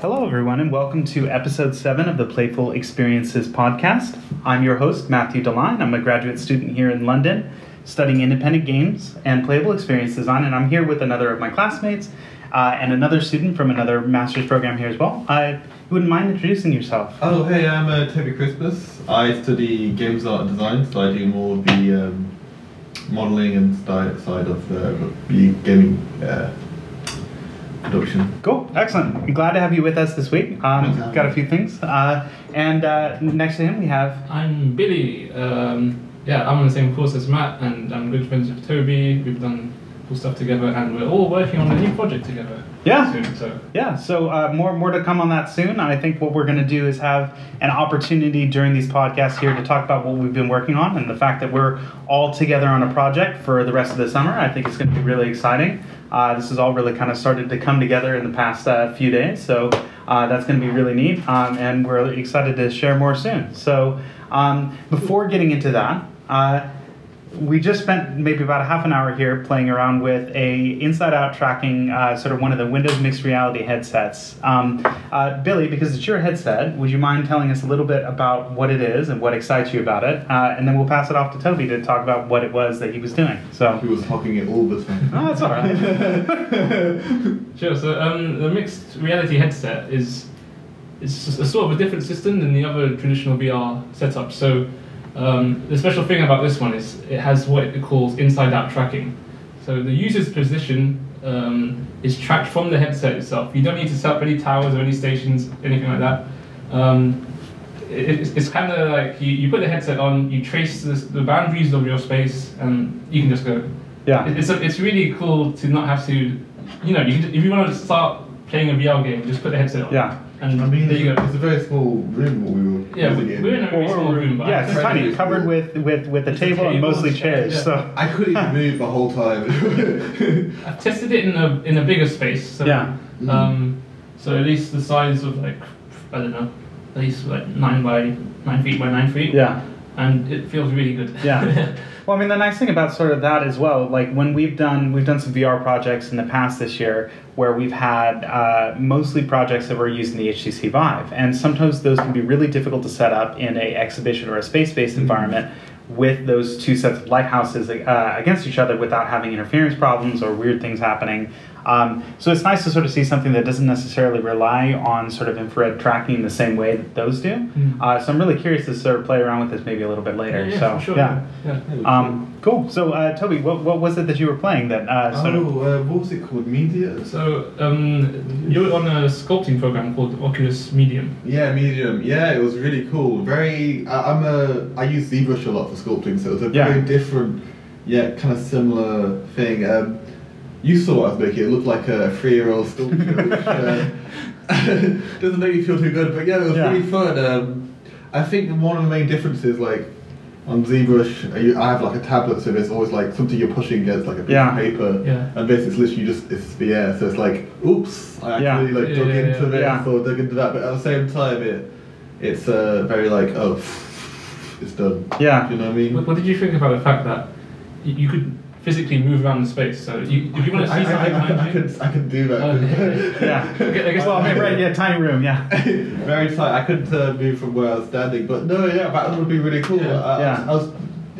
Hello, everyone, and welcome to episode seven of the Playful Experiences podcast. I'm your host, Matthew Deline. I'm a graduate student here in London studying independent games and playable experience design, and I'm here with another of my classmates uh, and another student from another master's program here as well. You wouldn't mind introducing yourself? Oh, hey, I'm uh, Toby Crispus. I study games art and design, so I do more of the um, modelling and style side of uh, the gaming uh, production. Cool, excellent. I'm glad to have you with us this week. Um, Thanks. got a few things. Uh, and uh, next to him, we have I'm Billy. Um, yeah, I'm on the same course as Matt, and I'm good friends with Toby. We've done cool stuff together, and we're all working on a new project together. Yeah. Soon, so Yeah, so uh, more more to come on that soon. I think what we're going to do is have an opportunity during these podcasts here to talk about what we've been working on and the fact that we're all together on a project for the rest of the summer. I think it's going to be really exciting. Uh, this has all really kind of started to come together in the past uh, few days, so uh, that's going to be really neat, um, and we're excited to share more soon. So um, before getting into that. We just spent maybe about a half an hour here playing around with a inside out tracking uh, sort of one of the windows mixed reality headsets um, uh, billy because it's your headset would you mind telling us a little bit about what it is and what excites you about it uh, and then we'll pass it off to toby to talk about what it was that he was doing so He was hocking it all the time. oh, that's all right sure. So um, the mixed reality headset is it's a sort of a different system than the other traditional VR setup. So um, the special thing about this one is it has what it calls inside-out tracking. So the user's position um, is tracked from the headset itself. You don't need to set up any towers or any stations, anything like that. Um, it, it's it's kind of like you, you put the headset on, you trace the, the boundaries of your space, and you can just go. yeah It- It's, a, it's really cool to not have to, you know, you can, if you want to start playing a VR game, just put the headset on. yeah And I mean, there you go. it's a very small room what we were Yeah, we- in. we're in a very small room, but yeah it's afraid tiny it's covered cool. with with with a It's a table and mostly chairs, chairs yeah. so I couldn't even move the whole time. I've tested it in a in a bigger space. So, Yeah. Um, so at least the size of like I don't know, at least like nine by nine feet by nine feet. yeah And it feels really good. Yeah. Well, I mean, the nice thing about sort of that as well, like when we've done we've done some VR projects in the past this year, where we've had uh, mostly projects that were using the HTC Vive, and sometimes those can be really difficult to set up in a exhibition or a space-based environment with those two sets of lighthouses uh, against each other without having interference problems or weird things happening. Um, so it's nice to sort of see something that doesn't necessarily rely on sort of infrared tracking the same way that those do. Mm. Uh, so I'm really curious to sort of play around with this maybe a little bit later. Yeah, yeah, so sure. yeah. yeah. Um, cool. So, uh, Toby, what, what was it that you were playing that uh, sort of? oh, uh, what was it called? Media? So um, you're on a sculpting program called Oculus Medium. Yeah, medium. Yeah, it was really cool. Very. I, I'm a. I use ZBrush a lot for sculpting, so it was a Yeah. very different, yet kind of similar thing. Um, you saw what I was making. It looked like a three-year-old sculpture, which uh, doesn't make me feel too good. But yeah, it was Yeah. really fun. Um, I think one of the main differences, like on ZBrush, uh, I have like a tablet, so there's always like something you're pushing against, like a piece Yeah. of paper, Yeah. and basically it's literally just it's the air. So it's like, oops, I Yeah. actually like Yeah, dug yeah, into yeah. this Yeah. or dug into that, but at the same time, it it's uh, very like, oh, it's done. Yeah. Do you know what I mean? What, what did you think about the fact that you could physically move around the space? So you, if you want to see I, I, something I, behind I, you, could, I could do that. Okay. Yeah. Okay, I guess- well, I mean, right, yeah, tiny room, yeah. Very tight. I couldn't uh, move from where I was standing, but no, yeah, that would be really cool. Yeah. I, Yeah. I was.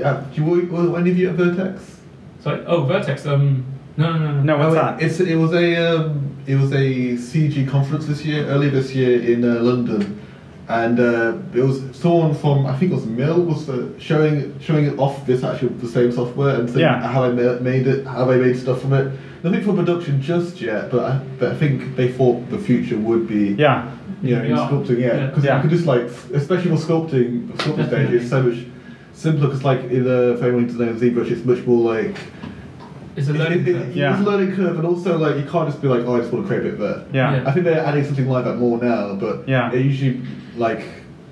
Uh, do you were any of you at Vertex? Sorry. Oh, Vertex. Um, no, no, no, no. No, what's Oh, that? It's it was a um, it was a CG conference this year, earlier this year in uh, London, and uh, it was someone from I think it was Mill was uh, showing showing it off this actually the same software and saying Yeah. how I ma- made it, how they made stuff from it. Nothing for production just yet, but I, but I think they thought the future would be Yeah. you know, in Yeah. sculpting, yeah, Yeah. because Yeah. you could just like, especially for sculpting, sculpting stage, Definitely. it's so much simpler. Because like in the Fairy Design and ZBrush, it's much more like It's a it- learning it- it- curve. Yeah. It's a learning curve, and also like you can't just be like, oh, I just want to create a bit there. Yeah. Yeah. I think they're adding something like that more now, but Yeah. it usually like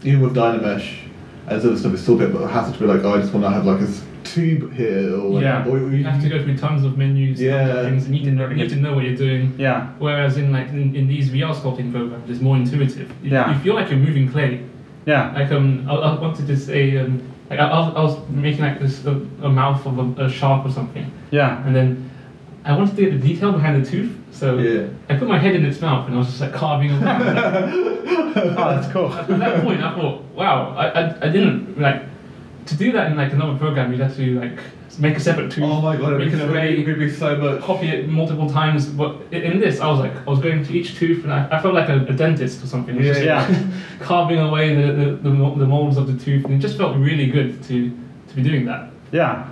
even with Dynamesh and other stuff, it's still a bit of a hassle to be like, oh, I just want to have like a s- tube here, or like, Yeah. or You have to go through tons of menus, Yeah. tons of things, and you need to know, you need to know what you're doing. Yeah. Whereas in like in, in these VR sculpting programs, it's more intuitive. You, Yeah. you feel like you're moving clay. Yeah. Like um, I, I wanted to say um, like I, I, was, I was making like this a, a mouth of a, a shark or something, Yeah. and then I wanted to get the detail behind the tooth, so Yeah. I put my head in its mouth and I was just like carving away. Oh, ah, that's cool. At that point, I thought, wow, I, I, I didn't like to do that in like another program. You'd have to like make a separate tooth, Oh my god, make it'd an be, so, array, it'd be so much. copy it multiple times. But in this, I was like, I was going to each tooth, and I, I felt like a, a dentist or something. Yeah, just, yeah. carving away the, the, the, the molds of the tooth, and it just felt really good to to be doing that. Yeah.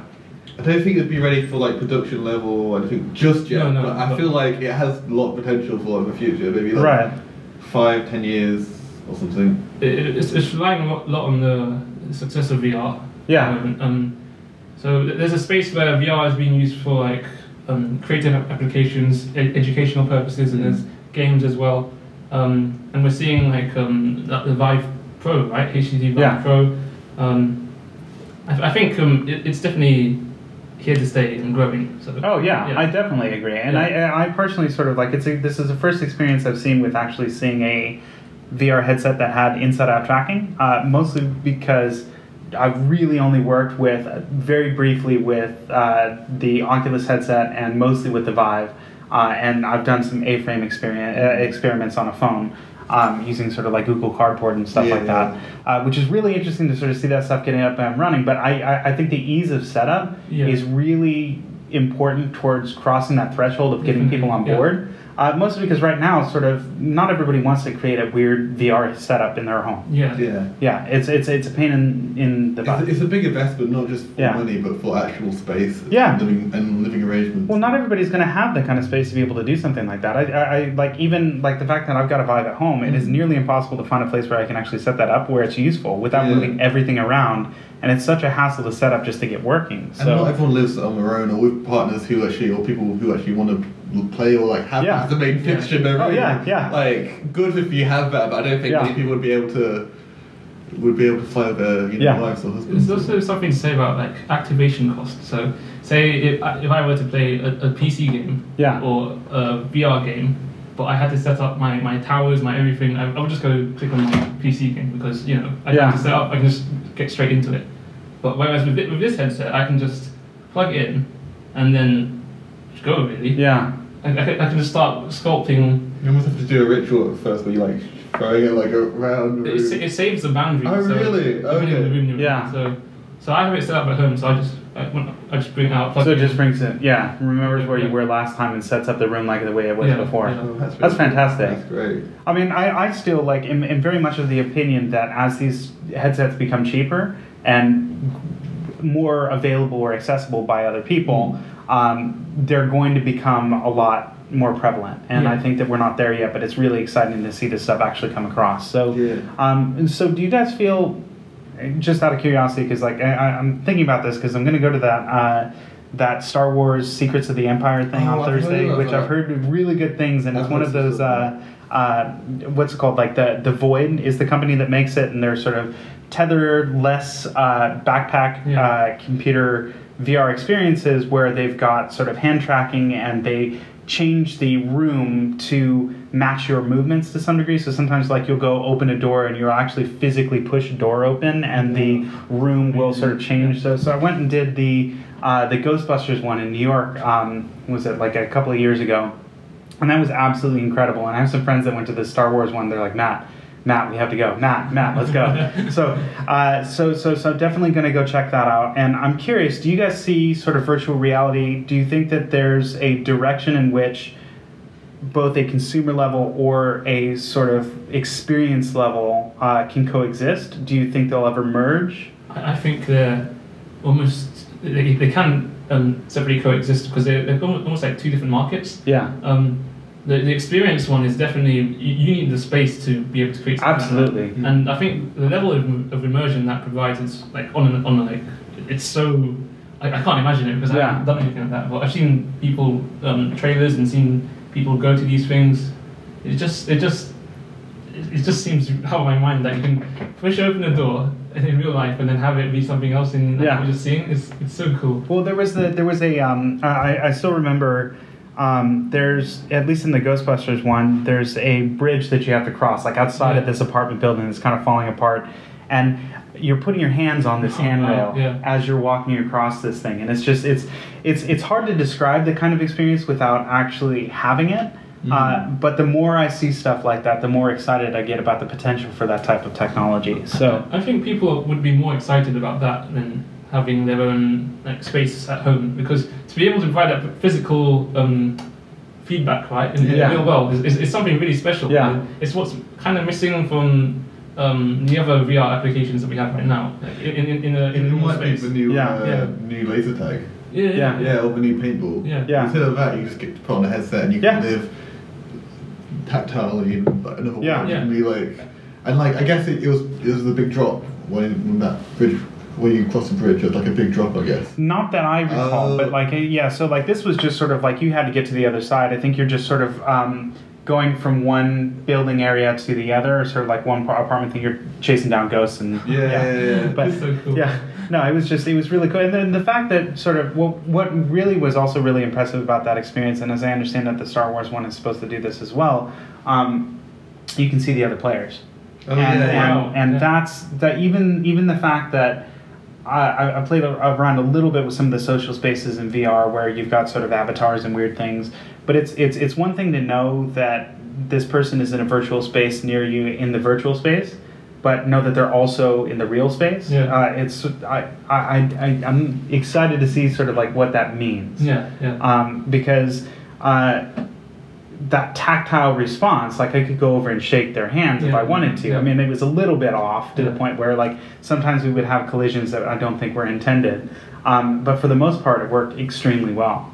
I don't think it'd be ready for like production level or anything just yet. No, no, but I but- feel like it has a lot of potential for like, the future. Maybe like Right. five, ten years or something. It, it- it's, it's relying a lot- lot on the success of VR. Yeah. Um, um, so there's a space where VR is being used for like um, creative applications, e- educational purposes, and there's games as well. Um, and we're seeing like um, the, the Vive Pro, right? HTC Vive Yeah. Pro. Um, I, I think um, it, it's definitely here to stay and growing. So Oh yeah, I definitely agree, and I I personally sort of like it's a, this is the first experience I've seen with actually seeing a VR headset that had inside out tracking. Uh, mostly because I've really only worked with uh, very briefly with uh, the Oculus headset and mostly with the Vive, uh, and I've done some A-frame experience uh, experiments on a phone. Um, using sort of like Google Cardboard and stuff Yeah, like that, uh, which is really interesting to sort of see that stuff getting up and running. But I, I, I think the ease of setup Yeah. is really important towards crossing that threshold of getting people on Yeah. board. Uh, mostly because right now, sort of, not everybody wants to create a weird VR setup in their home. yeah. Yeah. Yeah, it's it's it's a pain in in the It's, butt. it's a big investment, not just for Yeah. money, but for actual space. Yeah. And living, and living arrangements. Well, not everybody's going to have the kind of space to be able to do something like that. I, I, I like even like the fact that I've got a Vive at home. It is Mhm. nearly impossible to find a place where I can actually set that up where it's useful without Yeah. moving everything around, and it's such a hassle to set up just to get working. And not So everyone lives on their own or with partners who actually, or people who actually want to play or like have Yeah. that as the main Yeah. fixture in Oh, yeah, yeah. Like, good if you have that, but I don't think Yeah. many people would be able to would be able to fly with their you know, Yeah. wives or husbands. There's also something to say about like activation costs. So, say if I, if I were to play a, a PC game Yeah. or a VR game, but I had to set up my, my towers, my everything, I, I would just go click on my PC game because you know I don't Yeah. have to set up. I can just get straight into it. But whereas with, with this headset, I can just plug it in and then just go really. yeah, I, I, can, I can just start sculpting. You almost have to do a ritual at first where you like throwing it like around. the It, it saves the boundary. Oh, so really? depending on the Okay. room you're in. Yeah. So, so I have it set up at home. So I just I, when- I just bring out. plug so it just brings it. Yeah, remembers where you Yeah. were last time and sets up the room like the way it was Yeah, before. yeah. Oh, that's, That's really- fantastic. That's great. I mean, I, I still like am, am very much of the opinion that as these headsets become cheaper and more available or accessible by other people, um, they're going to become a lot more prevalent. And I think that we're not there yet, but it's really exciting to see this stuff actually come across. So, Yeah. um, and so do you guys feel, just out of curiosity, because like I, I'm thinking about this because I'm going to go to that. Uh, that Star Wars Secrets of the Empire thing Oh, on Thursday, which that. I've heard really good things, and I've it's one of those. Uh, uh, what's it called? Like the the Void is the company that makes it, and they're sort of tethered, less uh, backpack Yeah. uh, computer VR experiences where they've got sort of hand tracking and they change the room to match your movements to some degree. So sometimes, like you'll go open a door and you'll actually physically push a door open, and the room will sort of change. So, so I went and did the uh, the Ghostbusters one in New York. Um, was it like a couple of years ago? and that was absolutely incredible. And I have some friends that went to the Star Wars one. They're like, Matt, Matt, we have to go. Matt, Matt, let's go. so, uh, so, so, so, definitely going to go check that out. And I'm curious, do you guys see sort of virtual reality? Do you think that there's a direction in which both a consumer level or a sort of experience level uh, can coexist? Do you think they'll ever merge? I think they're almost they, they can um, separately coexist because they're, they're almost like two different markets. Yeah, Um, the, the experience one is definitely you, you need the space to be able to create something like that. absolutely. And I think the level of, of immersion that provides is like on a, on a, like it's so I, I can't imagine it because I haven't done anything like that. But I've seen people um, trailers and seen people go to these things. It just it just it it just seems out of my mind that you can push open a door in real life and then have it be something else in like, Yeah. what you're seeing. It's it's so cool. Well, there was the there was a um, I, I still remember. Um, there's at least in the Ghostbusters one, there's a bridge that you have to cross, like outside of this apartment building that's kind of falling apart, and you're putting your hands on this handrail yeah. as you're walking across this thing, and it's just it's it's it's hard to describe the kind of experience without actually having it. Mm-hmm. Uh, but the more I see stuff like that, the more excited I get about the potential for that type of technology. So I think people would be more excited about that than having their own like space at home because to be able to provide that physical um, feedback, right, in, in Yeah. the real world is, is, is something really special. Yeah. It's what's kind of missing from um, the other VR applications that we have right now. Like in, in, in, a, in It a normal be space. the new Yeah. uh, Yeah. new laser tag. Yeah, yeah, Yeah. Yeah, or the new paintball. Yeah. Yeah. Instead of that, you just get to put on a headset and you Yeah. can live tactilely in another Yeah. world. Yeah. You can be like, and like I guess it, it was it was a big drop when, when that bridge when you cross the bridge. It was like a big drop, I guess. Not that I recall, Oh. but like uh, yeah, so like this was just sort of like you had to get to the other side. I think you're just sort of um, going from one building area to the other, sort of like one apartment thing. You're chasing down ghosts and Yeah, yeah, yeah. But It's so cool. yeah, no, it was just it was really cool, and then the fact that sort of what what really was also really impressive about that experience, and as I understand that the Star Wars one is supposed to do this as well. Um, you can see the other players Oh, and, yeah, and, yeah. Wow. and Yeah. that's that even even the fact that I, I- played around a little bit with some of the social spaces in VR where you've got sort of avatars and weird things, but it's it's it's one thing to know that this person is in a virtual space near you in the virtual space, but know that they're also in the real space. Yeah. Uh, it's I, I I I'm excited to see sort of like what that means Yeah, yeah. um, because uh, that tactile response, like I could go over and shake their hands if I wanted to. Yeah. I mean, it was a little bit off to the point where, like, sometimes we would have collisions that I don't think were intended. Um, but for the most part, it worked extremely well.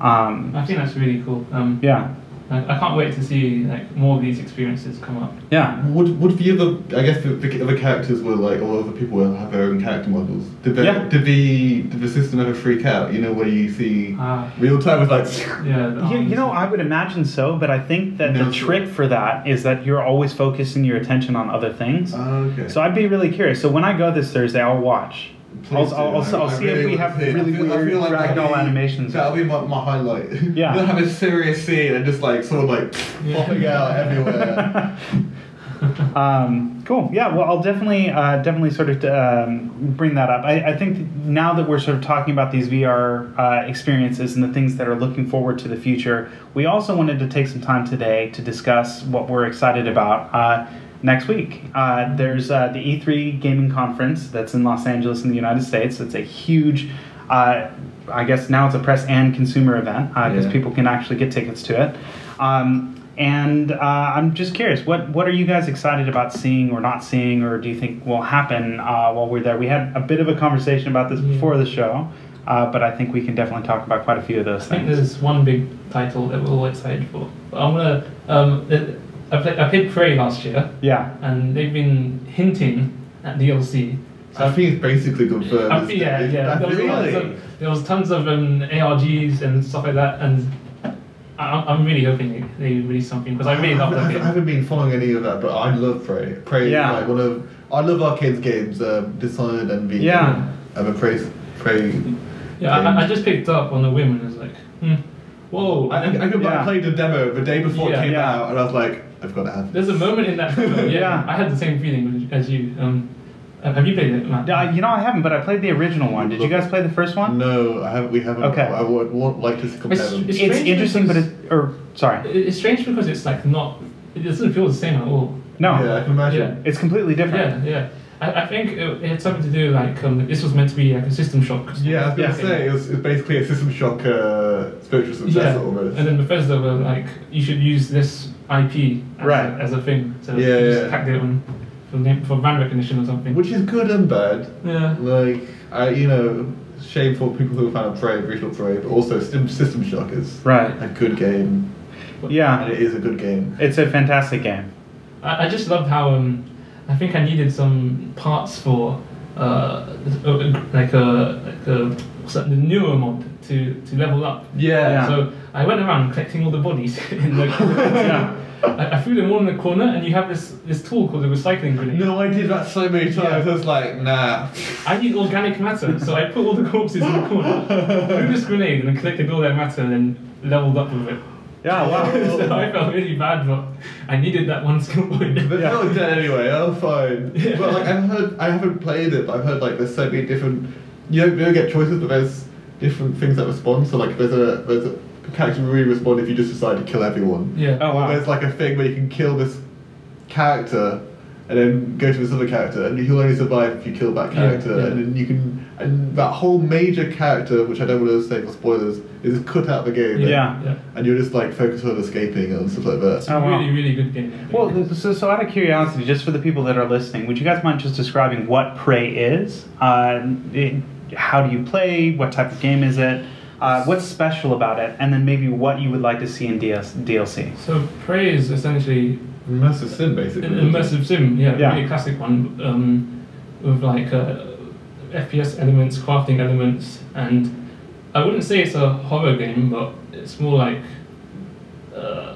Um, I think that's really cool. Um, yeah, I, I can't wait to see like more of these experiences come up. yeah. Would would the other I guess the, the other characters were like or other people will have their own character models. Did the Yeah. did the did the system ever freak out? You know where you see Ah. real time was like Yeah. You, you know. I would imagine so, but I think that No, the sure. trick for that is that you're always focusing your attention on other things. Oh, okay. So I'd be really curious. So when I go this Thursday, I'll watch. I'll, Please I'll, do. I'll, I'll I see if we have want to see it. I really feel- I weird feel like that'd ragdoll be- animations. That'll be my, my highlight. Yeah. They'll have a serious scene and just like sort of like Yeah. popping out everywhere. um, cool. Yeah. Well, I'll definitely, uh, definitely sort of um, bring that up. I, I think now that we're sort of talking about these VR uh, experiences and the things that are looking forward to the future, we also wanted to take some time today to discuss what we're excited about. Uh, Next week, uh, there's uh, the E3 gaming conference that's in Los Angeles in the United States. It's a huge, uh, I guess now it's a press and consumer event because Yeah. people can actually get tickets to it. Um, and uh, I'm just curious, what what are you guys excited about seeing or not seeing, or do you think will happen uh, while we're there? We had a bit of a conversation about this Yeah. before the show, uh, but I think we can definitely talk about quite a few of those I think things. there's one big title that we're all excited for. But I'm gonna. Um, th- I played, I played Prey last year, Yeah, and they've been hinting at DLC. So I think it's basically confirmed. I yeah, it? yeah. There was, really? tons of, there was tons of um, ARGs and stuff like that, and I, I'm really hoping they, they release something because I really love I that haven't, I haven't been following any of that, but I love Prey. Prey Yeah. is like one of I love Arkane games. Um, Dishonored and Beacon. Yeah. I'm a Prey. Prey. Yeah, I, I just picked up on the whim and was like, hmm, whoa. I, I, and I, Yeah. I played the demo the day before Yeah. it came Yeah. out, and I was like, I've got to have. There's a moment in that film, yeah, Yeah. I had the same feeling as you. Um, have you played it, Matt? Uh, you know I haven't, but I played the original one. Did you guys play the first one? No, I haven't. We haven't. Okay. I would, would like to compare It's- them. it's- It's strange interesting, but because- it or sorry, It's strange because it's like not. It doesn't feel the same at all. no, Yeah, I can imagine. it's completely different. Yeah, yeah. I, I think it, it had something to do with like um, this was meant to be like a system shock. Yeah, I was gonna Yeah. say it was, it's basically a System Shock uh, spiritual successor Yeah, almost. and then Bethesda were like, you should use this IP as, Right. a, as a thing. So Yeah, you just yeah. tagged it on for, name, for brand recognition or something. Which is good and bad. yeah. Like, I, you know, shame for people who are fan of Prey, Visual Prey, but also System, System Shock is Right. a good game, Yeah, and it is a good game. it's a fantastic game. I, I just loved how um, I think I needed some parts for uh, like a like a what's that, the neuromod to, to level up. Yeah. So I went around collecting all the bodies in the. Yeah. I, I threw them all in the corner, and you have this this tool called the recycling grenade. No, I did that so many times. Yeah. I was like, nah. I need organic matter, so I put all the corpses in the corner, threw this grenade, and then collected all their matter, and then leveled up with it. Yeah, wow. so I felt really bad, but I needed that one skill point. But Yeah. no, dead anyway. Oh, fine. Yeah. But like I've heard, I haven't played it, but I've heard like there's so many different. You don't, you don't get choices, but there's different things that respond. So like there's a there's a character will really respond if you just decide to kill everyone. yeah. Oh, wow. There's like a thing where you can kill this character and then go to this other character, and he'll only survive if you kill that character, yeah. and then you can. And that whole major character, which I don't want to say for spoilers, is cut out of the game. Yeah. yeah. And you're just like focused on escaping and stuff like that. It's a Oh, wow. really, really good game. Well, so, so out of curiosity, just for the people that are listening, would you guys mind just describing what Prey is? Uh, it, how do you play? What type of game is it? Uh, what's special about it? And then maybe what you would like to see in DS, DLC. so Prey is essentially Immersive sim, basically. an immersive sim, yeah, Yeah. really classic one, um, with like uh, FPS elements, crafting elements, and I wouldn't say it's a horror game, but it's more like. Uh,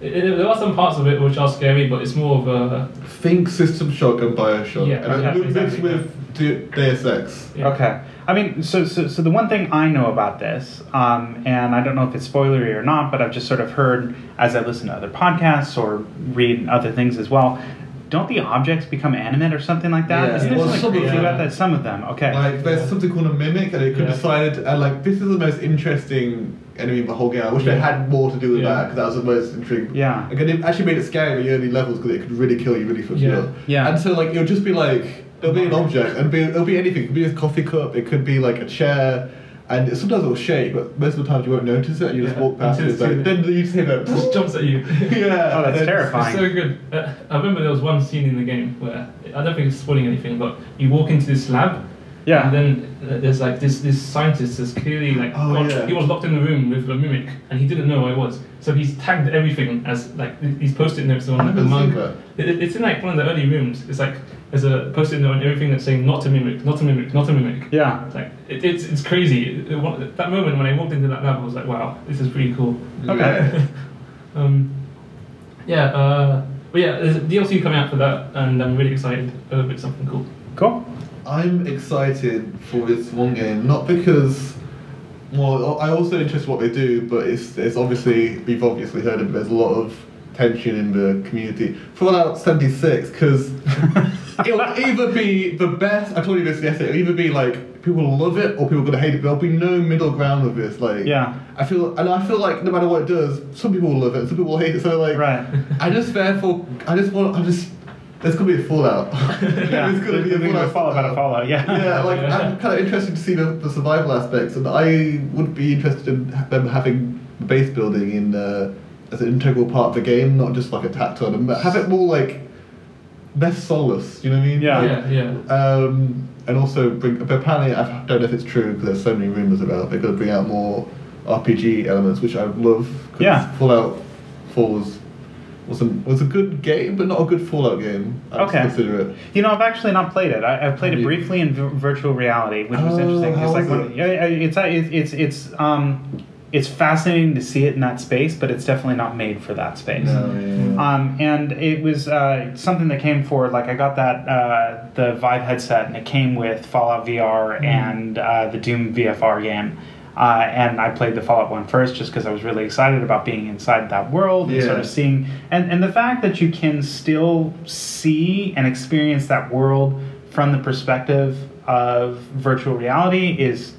it, it- there are some parts of it which are scary, but it's more of a Think System Shock and Bioshock. Yeah, and okay, then mixed exactly. with D- Deus Ex. yeah. Okay. I mean, so, so so the one thing I know about this, um, and I don't know if it's spoilery or not, but I've just sort of heard as I listen to other podcasts or read other things as well. Don't the objects become animate or something like that? Yeah. Isn't there Well, something some of crazy about that? Some of them. Okay. Like, there's something called a mimic, and it could Yeah. decide, and like, this is the most interesting enemy of the whole game. I wish they had more to do with Yeah. that, because that was the most intriguing. Yeah. Again, it actually made it scary in the early levels, because it could really kill you really for Yeah. sure. Yeah. And so, like, it would just be like, there'll be an object, and it'll be, it'll be anything. It could be a coffee cup, it could be like a chair, and it, sometimes it'll shake, but most of the time you won't notice it, and you just Yeah. walk past it. Until It's like, then too- you just hear that. just jumps at you. yeah. Oh, that's terrifying. It's so good. Uh, I remember there was one scene in the game where I don't think it's spoiling anything, but you walk into this lab, Yeah. and then uh, there's like this this scientist that's clearly like Oh, got- yeah. he was locked in the room with a mimic, and he didn't know who I was. So he's tagged everything as like th- these post-it notes on like a mug. It, it- it's in like one of the early rooms. It's like there's a post-it note on everything that's saying not to mimic, not to mimic, not to mimic. Yeah. It's like it, it's it's crazy. It- it- that moment when I walked into that lab, I was like, wow, this is pretty cool. Okay. um, yeah, uh, but yeah, there's a DLC coming out for that, and I'm really excited. Uh, it's something cool. Cool. I'm excited for this one game, not because. Well, I also interest what they do, but it's it's obviously we've obviously heard of. There's a lot of tension in the community. Fallout 76, because it'll either be the best. I told you this yesterday. It'll either be like people will love it or people are gonna hate it. There'll be no middle ground with this. Like, Yeah. I feel, and I feel like no matter what it does, some people will love it, some people will hate it. So like, Right. I just therefore, I just want, I just. There's gonna be a fallout. Yeah. There's gonna be a There's fallout. follow about a follow. Yeah. Yeah, like Yeah. I'm kind of interested to see the, the survival aspects, and I would be interested in them having base building in uh, as an integral part of the game, not just like a tacked on, them, but have it more like less soulless. You know what I mean? Yeah. Like, Yeah, yeah. Um, and also bring. But apparently, I don't know if it's true because there's so many rumors about. They're going to bring out more RPG elements, which I would love. 'cause Yeah. Fallout Four was was a, was a good game, but not a good Fallout game. I would Okay. consider it. You know, I've actually not played it. I, I played Have it you? briefly in v- virtual reality, which was Oh, interesting. how It's like was when, it? yeah, yeah, it's uh, it's it's it's um it's fascinating to see it in that space, but it's definitely not made for that space. No, yeah. Um, and it was uh, something that came forward. Like I got that uh, the Vive headset, and it came with Fallout VR and uh, the Doom VFR game. Uh, and I played the Fallout one first, just because I was really excited about being inside that world and sort of seeing, and and the fact that you can still see and experience that world from the perspective of virtual reality is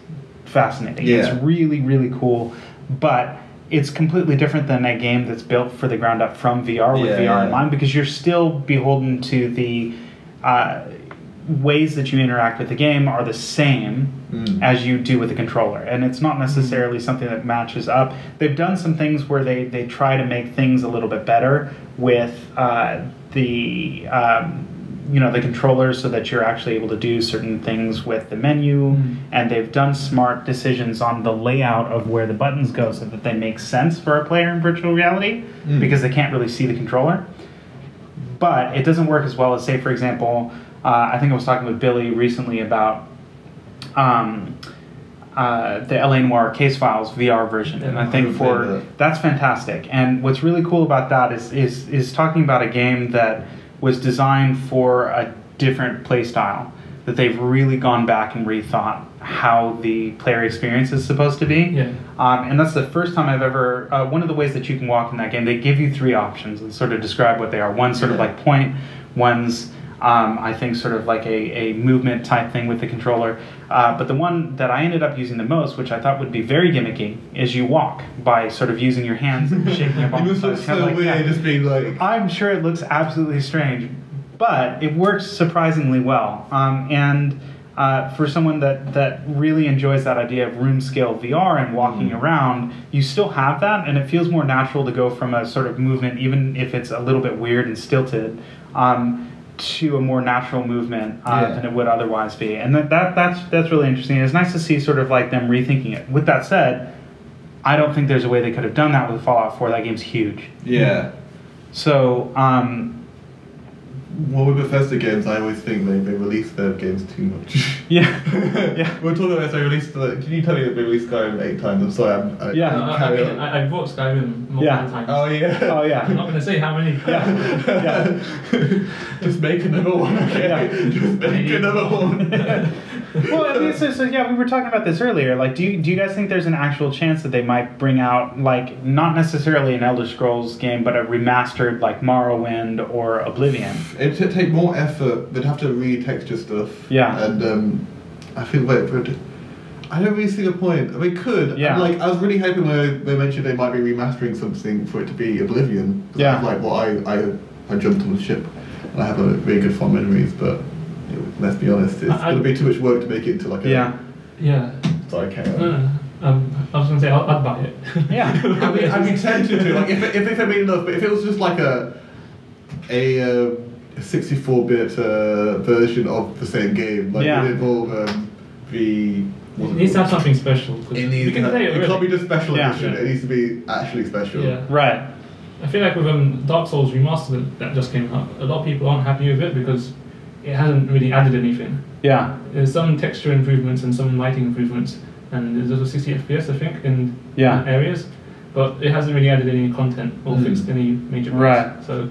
fascinating. Yeah. It's really really cool, but it's completely different than a game that's built for the ground up from VR with Yeah, VR yeah. in mind because you're still beholden to the uh, ways that you interact with the game are the same Mm. as you do with the controller and it's not necessarily something that matches up they've done some things where they, they try to make things a little bit better with uh, the um, you know the controllers so that you're actually able to do certain things with the menu Mm. and they've done smart decisions on the layout of where the buttons go so that they make sense for a player in virtual reality Mm. because they can't really see the controller but it doesn't work as well as say for example uh, i think i was talking with billy recently about um, uh, the LA Noire Case Files VR version, and I think for that's fantastic. And what's really cool about that is is is talking about a game that was designed for a different play style that they've really gone back and rethought how the player experience is supposed to be. Yeah. Um, and that's the first time I've ever. Uh, one of the ways that you can walk in that game, they give you three options and sort of describe what they are. One sort of like point, one's um, I think sort of like a, a movement type thing with the controller. Uh, but the one that I ended up using the most, which I thought would be very gimmicky, is you walk by sort of using your hands and shaking your It looks so weird, just being like. I'm sure it looks absolutely strange, but it works surprisingly well. Um, and uh, for someone that, that really enjoys that idea of room scale VR and walking Mm. around, you still have that, and it feels more natural to go from a sort of movement, even if it's a little bit weird and stilted. Um, to a more natural movement uh, Yeah. than it would otherwise be, and that, that that's that's really interesting. It's nice to see sort of like them rethinking it. With that said, I don't think there's a way they could have done that with Fallout 4. That game's huge. Yeah. So, um, Well, with Bethesda games, I always think they, they release their games too much. yeah, yeah, We're talking about they released. Like, can you tell me that they released Skyrim eight times? I'm sorry. I'm, I, Yeah. I, carry mean. I, I bought Skyrim multiple Yeah. Oh, times. Oh yeah. Oh, yeah. I'm not going to say how many. Yeah. Just make another one. Okay. Yeah. Just make another one. Well, I mean, so, so yeah, we were talking about this earlier. Like, do you, do you guys think there's an actual chance that they might bring out, like, not necessarily an Elder Scrolls game, but a remastered, like, Morrowind or Oblivion? It'd take more effort. They'd have to retexture stuff. Yeah. And um, I feel like it. I don't really see the point. They could. Yeah. Like I was really hoping when they mentioned they might be remastering something for it to be Oblivion. Yeah. Like what I, I I jumped on the ship, and I have a really good fond memories. But let's be honest, it's I- going to be too much work to make it into like a. Yeah. Yeah. Sorry, carry on. Uh, um, I was going to say, I'll, I'd buy it. Yeah. I mean, I'd be tempted to. Like, if it, if it made enough, but if it was just like a a uh, 64-bit uh, version of the same game, like Yeah. would involve um, the. It needs to have something special. It we needs. can to- play it it, can't be just special Yeah. edition. Yeah. It needs to be actually special. Yeah. Right. I feel like with um, Dark Souls Remastered that just came out, a lot of people aren't happy with it because it hasn't really added anything. Yeah. There's some texture improvements and some lighting improvements, and there's also 60 FPS, I think, in Yeah. areas, but it hasn't really added any content or Mm. fixed any major bugs. Right. So,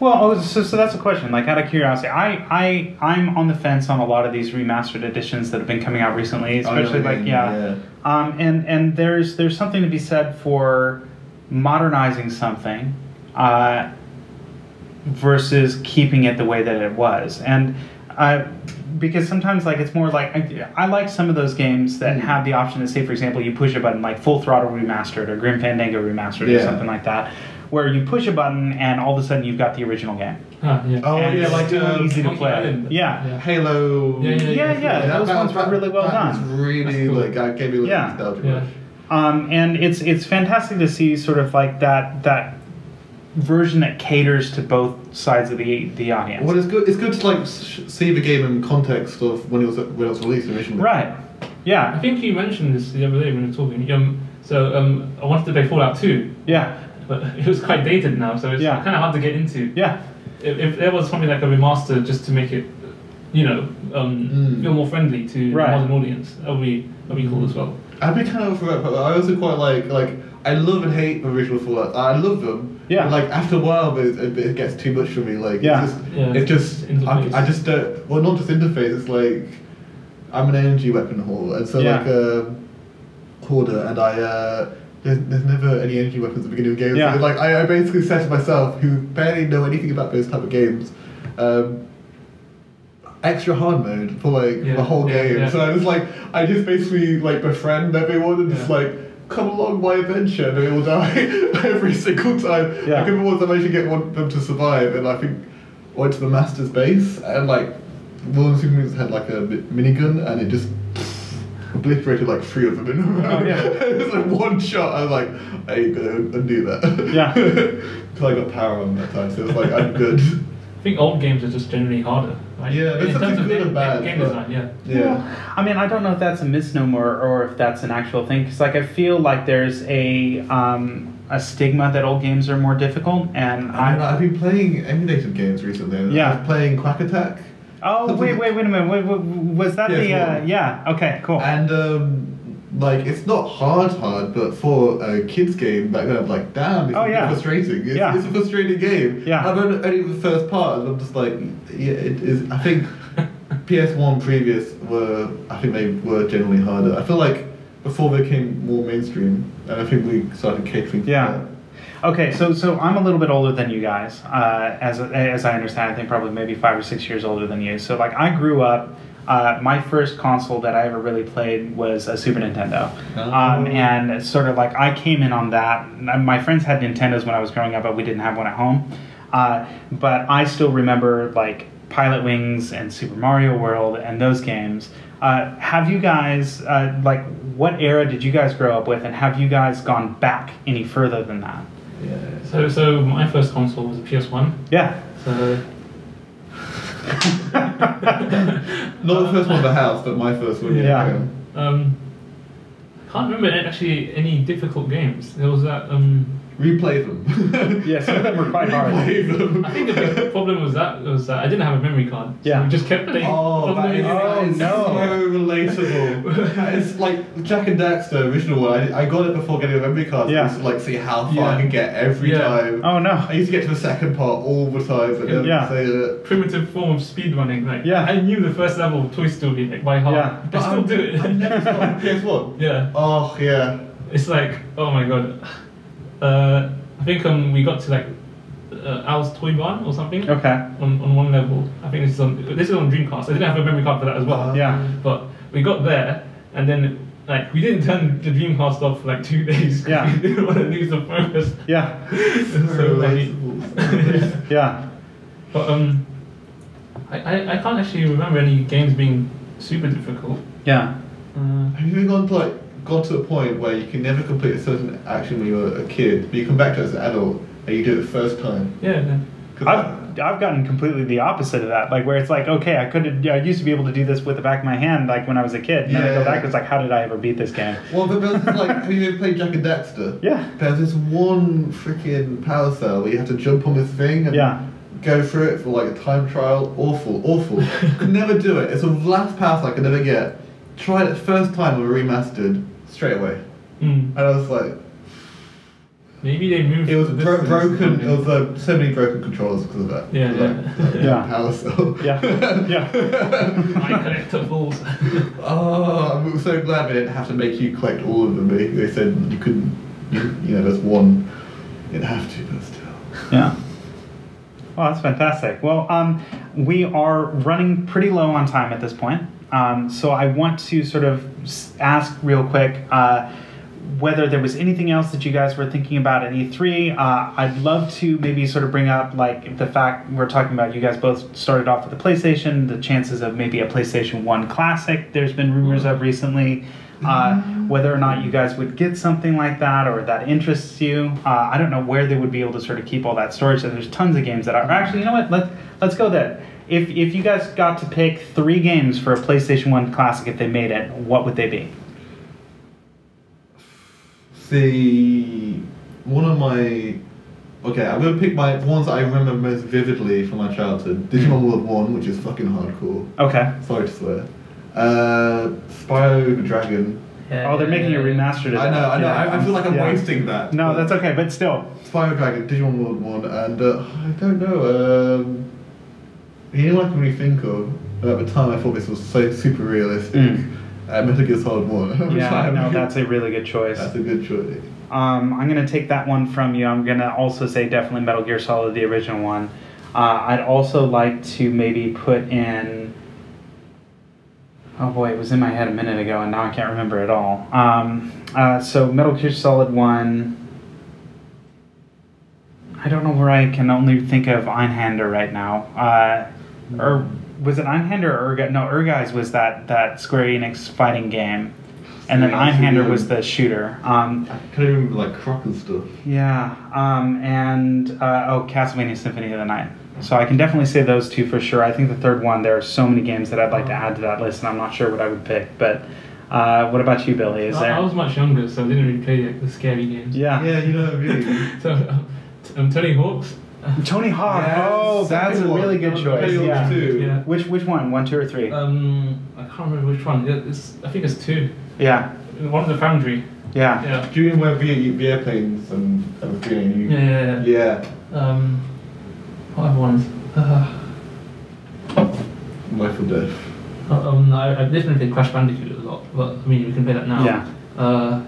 Well, oh, so, so that's a question. Like, out of curiosity, I, I, I'm on the fence on a lot of these remastered editions that have been coming out recently, I know what especially like, mean, yeah. Um, and and there's there's something to be said for modernizing something uh, versus keeping it the way that it was. And uh, because sometimes like it's more like I, I like some of those games that Mm. have the option to say, for example, you push a button like Full Throttle Remastered or Grim Fandango Remastered or something like that, where you push a button and all of a sudden you've got the original game. ah, yeah. Oh And yeah, like still um, easy to play. Island. Yeah. Yeah. Halo. Yeah, yeah, Yeah, yeah, that- those that- ones were really well that done. was really cool. like that gave me a little Yeah. nostalgia Yeah. rush. Um, and it's it's fantastic to see sort of like that that version that caters to both sides of the the audience. Well, it's good. It's good to like sh- see the game in context of when it was when it was released originally. Right. Yeah. I think you mentioned this the other day when we were talking. Um, so um, I wanted to play Fallout 2, Yeah. but it was quite dated now, so it's Yeah. kind of hard to get into. Yeah. If, if there was something like a remaster just to make it, you know, um, Mm. feel more friendly to Right. the modern audience, that would be that would be cool as well. I'd be kind of for it, but I also quite like like I love and hate the original Fallout. I love them. Yeah. but, like after a while, it, it, it gets too much for me. Like Yeah. it's just, Yeah. it's just Interface. I, I just don't. Well, not just interface. It's like I'm an energy weapon whore, and so Yeah. like uh, hoarder, and I. Uh, there's, there's never any energy weapons at the beginning of games. Yeah. Like I, I basically said to myself, who barely know anything about those type of games, um, extra hard mode for like Yeah, the whole yeah, game. yeah. So I was like, I just basically like befriend everyone and just like come along my adventure and they all die every single time. Yeah. I couldn't once I managed to get one, them to survive and I think went to the master's base and like one of the superheroes had like a mi- minigun and it just obliterated like three of them in a row. Oh, yeah. it was like one shot. I was like, I ain't gonna undo that. Yeah. Because I got power on that time, so it was like I'm good. I think old games are just generally harder. Right? Yeah, there's in terms something of good game, and bad, game but- design. Yeah. Yeah. I mean, I don't know if that's a misnomer or if that's an actual thing. Because like I feel like there's a um, a stigma that old games are more difficult, and I mean, I. I've been playing emulated games recently. and Yeah. I was playing Quack Attack. Oh something- wait, wait, wait a minute. Wait, wait, was that the? Uh, yeah. Okay. Cool. And um, like it's not hard, hard, but for a kids game back then, I'm like, damn, it's Oh, yeah. frustrating. It's, Yeah. it's a frustrating game. Yeah. I've only, only the first part, and I'm just like, yeah, it is. I think PS1 previous were, I think they were generally harder. I feel like before they became more mainstream, and I think we started catering to Yeah. Okay, so so I'm a little bit older than you guys, uh, as as I understand. I think probably maybe five or six years older than you. So like I grew up. Uh, my first console that I ever really played was a Super Nintendo, Oh. um, and sort of like I came in on that. My friends had Nintendos when I was growing up, but we didn't have one at home. Uh, but I still remember like Pilotwings and Super Mario World and those games. Uh, have you guys uh, like what era did you guys grow up with, and have you guys gone back any further than that? Yeah. So so my first console was a PS1. Yeah. So Not the first one in the house, but my first one. Yeah. um, can't remember actually any difficult games. There was that um. Replay them. Yeah, some of them were quite hard. Replay them. I think the big problem was that was that I didn't have a memory card. So Yeah. we just kept playing. Oh, on the oh, that is, memory Oh, that is no. so relatable. it's like Jak and Daxter original one. I, I got it before getting a memory card. Yeah. Just to like see how far Yeah. I can get every Yeah. time. Oh no, I used to get to the second part all the time, but never Yeah. say that. primitive form of speed running. Like Yeah. I knew the first level of Toy Story like by heart. Yeah. I still I'm- do it. Um, I'm never stopped PS1. yeah. Oh yeah. It's like oh my god. Uh, I think um we got to like uh, Al's Toy Barn or something. Okay. On, on one level, I think this is on this is on Dreamcast. I didn't have a memory card for that as well. Yeah. But we got there, and then like we didn't turn the Dreamcast off for like two days. Yeah. We didn't want to lose the focus. Yeah. so funny. Yeah. But um, I, I, I can't actually remember any games being super difficult. Yeah. Uh, Have you ever gone to like gone to a point where you can never complete a certain action when you were a kid, but you come back to it as an adult and you do it the first time? yeah. yeah. 'Cause I've I've gotten completely the opposite of that. Like where it's like, okay, I could I used to be able to do this with the back of my hand, like when I was a kid. And then I go Yeah. back, it's like, how did I ever beat this game? Well, but there's this, like, have you ever played Jak and Daxter? Yeah. There's this one freaking power cell where you have to jump on this thing and Yeah. go through it for like a time trial. Awful, awful. could never do it. It's the last power cell I could never get. Tried it first time with remastered straight away, Mm. and I was like, Maybe they moved. it was bro- broken. It was uh, so many broken controllers because of that. Yeah, Like, yeah. like, Yeah. Power cell. Yeah. Yeah. My collectibles. Oh, I'm so glad they didn't have to make you collect all of them. They, they said you couldn't, you, you know, there's one. You didn't have to, but still. Yeah. Well, that's fantastic. Well, um, we are running pretty low on time at this point. Um, so I want to sort of ask real quick uh, whether there was anything else that you guys were thinking about at E3. Uh, I'd love to maybe sort of bring up like the fact we're talking about you guys both started off with the PlayStation, the chances of maybe a PlayStation 1 Classic, there's been rumors of recently. Uh, whether or not you guys would get something like that or that interests you. Uh, I don't know where they would be able to sort of keep all that storage. And there's tons of games that are actually, you know what? Let let's go there. If if you guys got to pick three games for a PlayStation One Classic, if they made it, what would they be? See, one of my. Okay, I'm gonna pick my ones that I remember most vividly from my childhood. Digimon World 1, which is fucking hardcore. Okay. Sorry to swear. Uh, Spyro the Dragon. Oh, they're making a remastered. I know. I know. Yeah. I, I feel like I'm Yeah. wasting that. No, but- that's okay, but still. Spyro Dragon, Digimon World 1, and uh, I don't know. Um, you know, like when you think of. At the time, I thought this was so super realistic. Mm. Uh, Metal Gear Solid 1. Yeah, no, that's a really good choice. That's a good choice. Um, I'm gonna take that one from you. I'm gonna also say definitely Metal Gear Solid, the original one. Uh, I'd also like to maybe put in. Oh boy, it was in my head a minute ago, and now I can't remember it all. Um, uh, so Metal Gear Solid One. I don't know where I can only think of Einhander right now. Uh, or was it Einhander or Ehrgeiz? No, Ehrgeiz was that that Square Enix fighting game, and then Yeah, Einhander was the shooter. Um, I can't even remember like Croc and stuff. yeah, um, and uh, oh, Castlevania Symphony of the Night. So I can definitely say those two for sure. I think the third one, there are so many games that I'd like to add to that list, and I'm not sure what I would pick. But uh, what about you, Billy? Is I, I was much younger, so I didn't really play like, the scary games. Yeah. Yeah, you know what I mean. So, um, Tony Hawk's. Tony Hawk. Yeah, oh, that's a really good choice. Yeah. too. Yeah. Which which one? One, two, or three? Um, I can't remember which one. Yeah, It's, I think it's two. yeah. One of the Foundry. Yeah. Yeah. Do you remember the, the airplanes and everything? You, Yeah, yeah, yeah. yeah. Um, what other ones? Uh, Life or Death. Um, I, I've definitely played Crash Bandicoot a lot, but I mean, we can play that now. Yeah. Uh,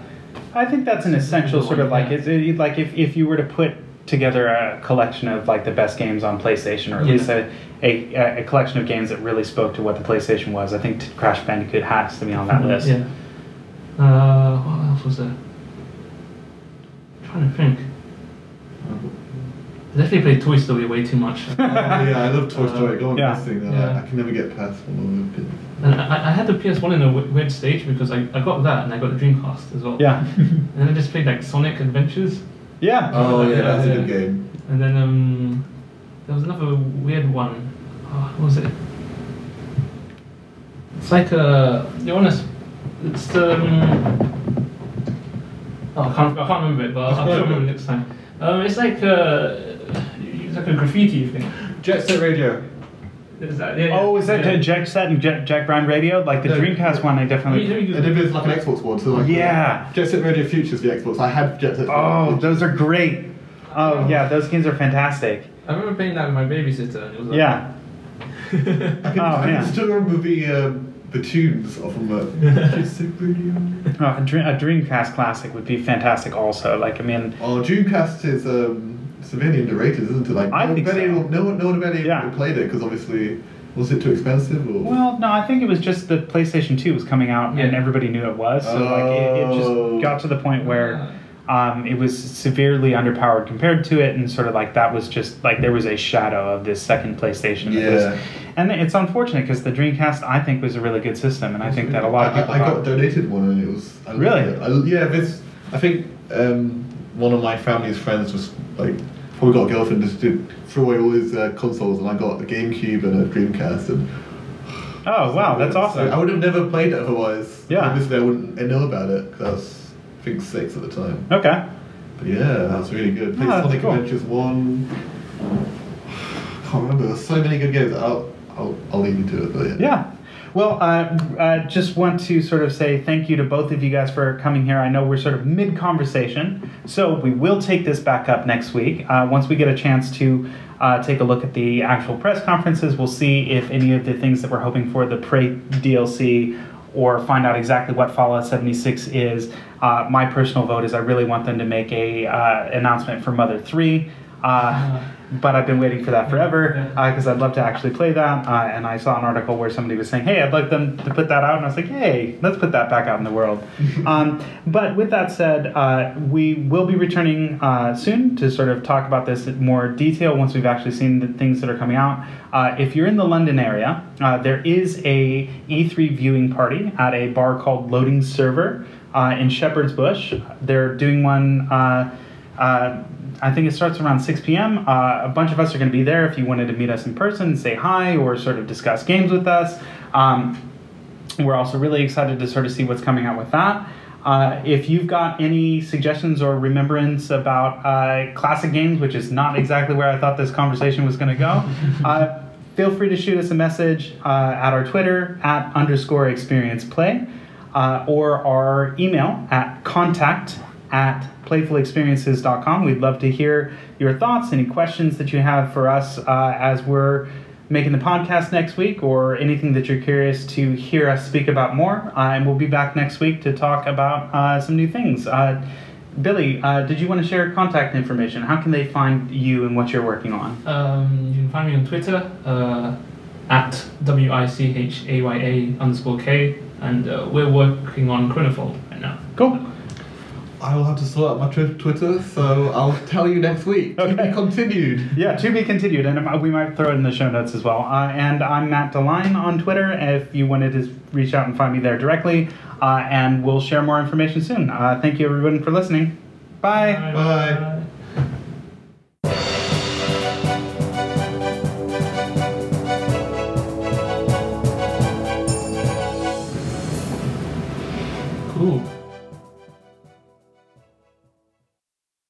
I think that's an essential sort of like Yeah. is it, like if, if you were to put together a collection of like the best games on PlayStation or at Yeah. least a, a, a collection of games that really spoke to what the PlayStation was, I think t- Crash Bandicoot has to be on that list. Yeah. Uh, what else was there? trying to think. I definitely played Toy Story way too much. Oh, yeah, I love Toy Story. Go on Yeah. this thing. Yeah. I, I can never get past one of them. And I, I had the PS1 in a w- weird stage because I, I got that and I got the Dreamcast as well. Yeah. And then I just played like Sonic Adventures. Yeah. Oh yeah, that's a good game. And then um, there was another weird one. Oh, what was it? It's like a. You want to? It's the. Um, oh, I can't. I can't remember it, but I'll remember it next time. Um, it's like a. It's like a graffiti thing. Jet Set Radio. Is that, yeah, yeah. Oh, is that yeah. Jack Set and Jack, Jack Brown Radio? Like the No. Dreamcast one, I Let me- let definitely. me do- And it's like an Xbox one, so like Yeah. Jet Set Radio Futures the Xbox. I had Jet Set. Oh, those are great. Oh yeah, those games are fantastic. I remember playing that with my babysitter. And it was like, Yeah. I can, Oh, I man. still remember the um, the tunes of them. Uh, Jet Set Radio. Oh, a, Dream, a Dreamcast classic would be fantastic. Also, like I mean, Oh, Dreamcast is um, severely underrated, isn't it? Like I no think one, so. anyone- no one, no one really Yeah. played it because obviously was it too expensive or? Well, no, I think it was just the PlayStation 2 was coming out and everybody knew it was. So like it, it Oh. just got to the point where um, it was severely underpowered compared to it, and sort of like that was just like there was a shadow of this second PlayStation. that was- Yeah. and it's unfortunate because the Dreamcast I think was a really good system, and I think that a lot of people. I, I got donated one and it was. I Really? it. I, yeah, this. I think um, one of my family's friends was like probably got a girlfriend just to throw away all his uh, consoles, and I got a GameCube and a Dreamcast. And oh wow, that's So awesome. I would have never played it otherwise. Yeah. Obviously, I wouldn't know about it because I was I think six at the time. okay. But yeah, that was really good. Played Oh, that's Sonic cool. Adventures one. I can't remember. There's so many good games. I'll I'll, I'll leave you to it. But yeah. Yeah. Well, uh, uh, just want to sort of say thank you to both of you guys for coming here. I know we're sort of mid conversation, so we will take this back up next week. Uh, once we get a chance to uh, take a look at the actual press conferences, we'll see if any of the things that we're hoping for, the Prey DLC, or find out exactly what Fallout 76 is. Uh, my personal vote is I really want them to make a announcement for Mother 3. Uh, but I've been waiting for that forever because I'd love to actually play that. Uh, and I saw an article where somebody was saying, "Hey, I'd like them to put that out," and I was like, "Hey, let's put that back out in the world." um, but with that said, uh, we will be returning uh, soon to sort of talk about this in more detail once we've actually seen the things that are coming out. Uh, if you're in the London area, uh, there is a E3 viewing party at a bar called Loading Server uh, in Shepherd's Bush. They're doing one. Uh, uh, I think it starts around 6 p.m. Uh, a bunch of us are going to be there if you wanted to meet us in person, say hi, or sort of discuss games with us. Um, we're also really excited to sort of see what's coming out with that. Uh, if you've got any suggestions or remembrance about uh, classic games, which is not exactly where I thought this conversation was going to go, uh, feel free to shoot us a message uh, at our Twitter at underscore experience play uh, or our email at contact at playfulexperiences.com. We'd love to hear your thoughts, any questions that you have for us uh, as we're making the podcast next week, or anything that you're curious to hear us speak about more. Uh, and we'll be back next week to talk about uh, some new things. Uh, Billy, uh, did you want to share contact information? How can they find you and what you're working on? Um, you can find me on Twitter uh, at W-I-C-H-A-Y-A underscore K, and uh, we're working on Chronofold right now. Cool. I will have to sort out my tw- Twitter, so I'll tell you next week. To be continued. Yeah, to be continued, and we might throw it in the show notes as well. Uh, and I'm Matt Deline on Twitter. If you wanted to reach out and find me there directly, uh, and we'll share more information soon. Uh, thank you, everyone, for listening. Bye. Bye. Cool.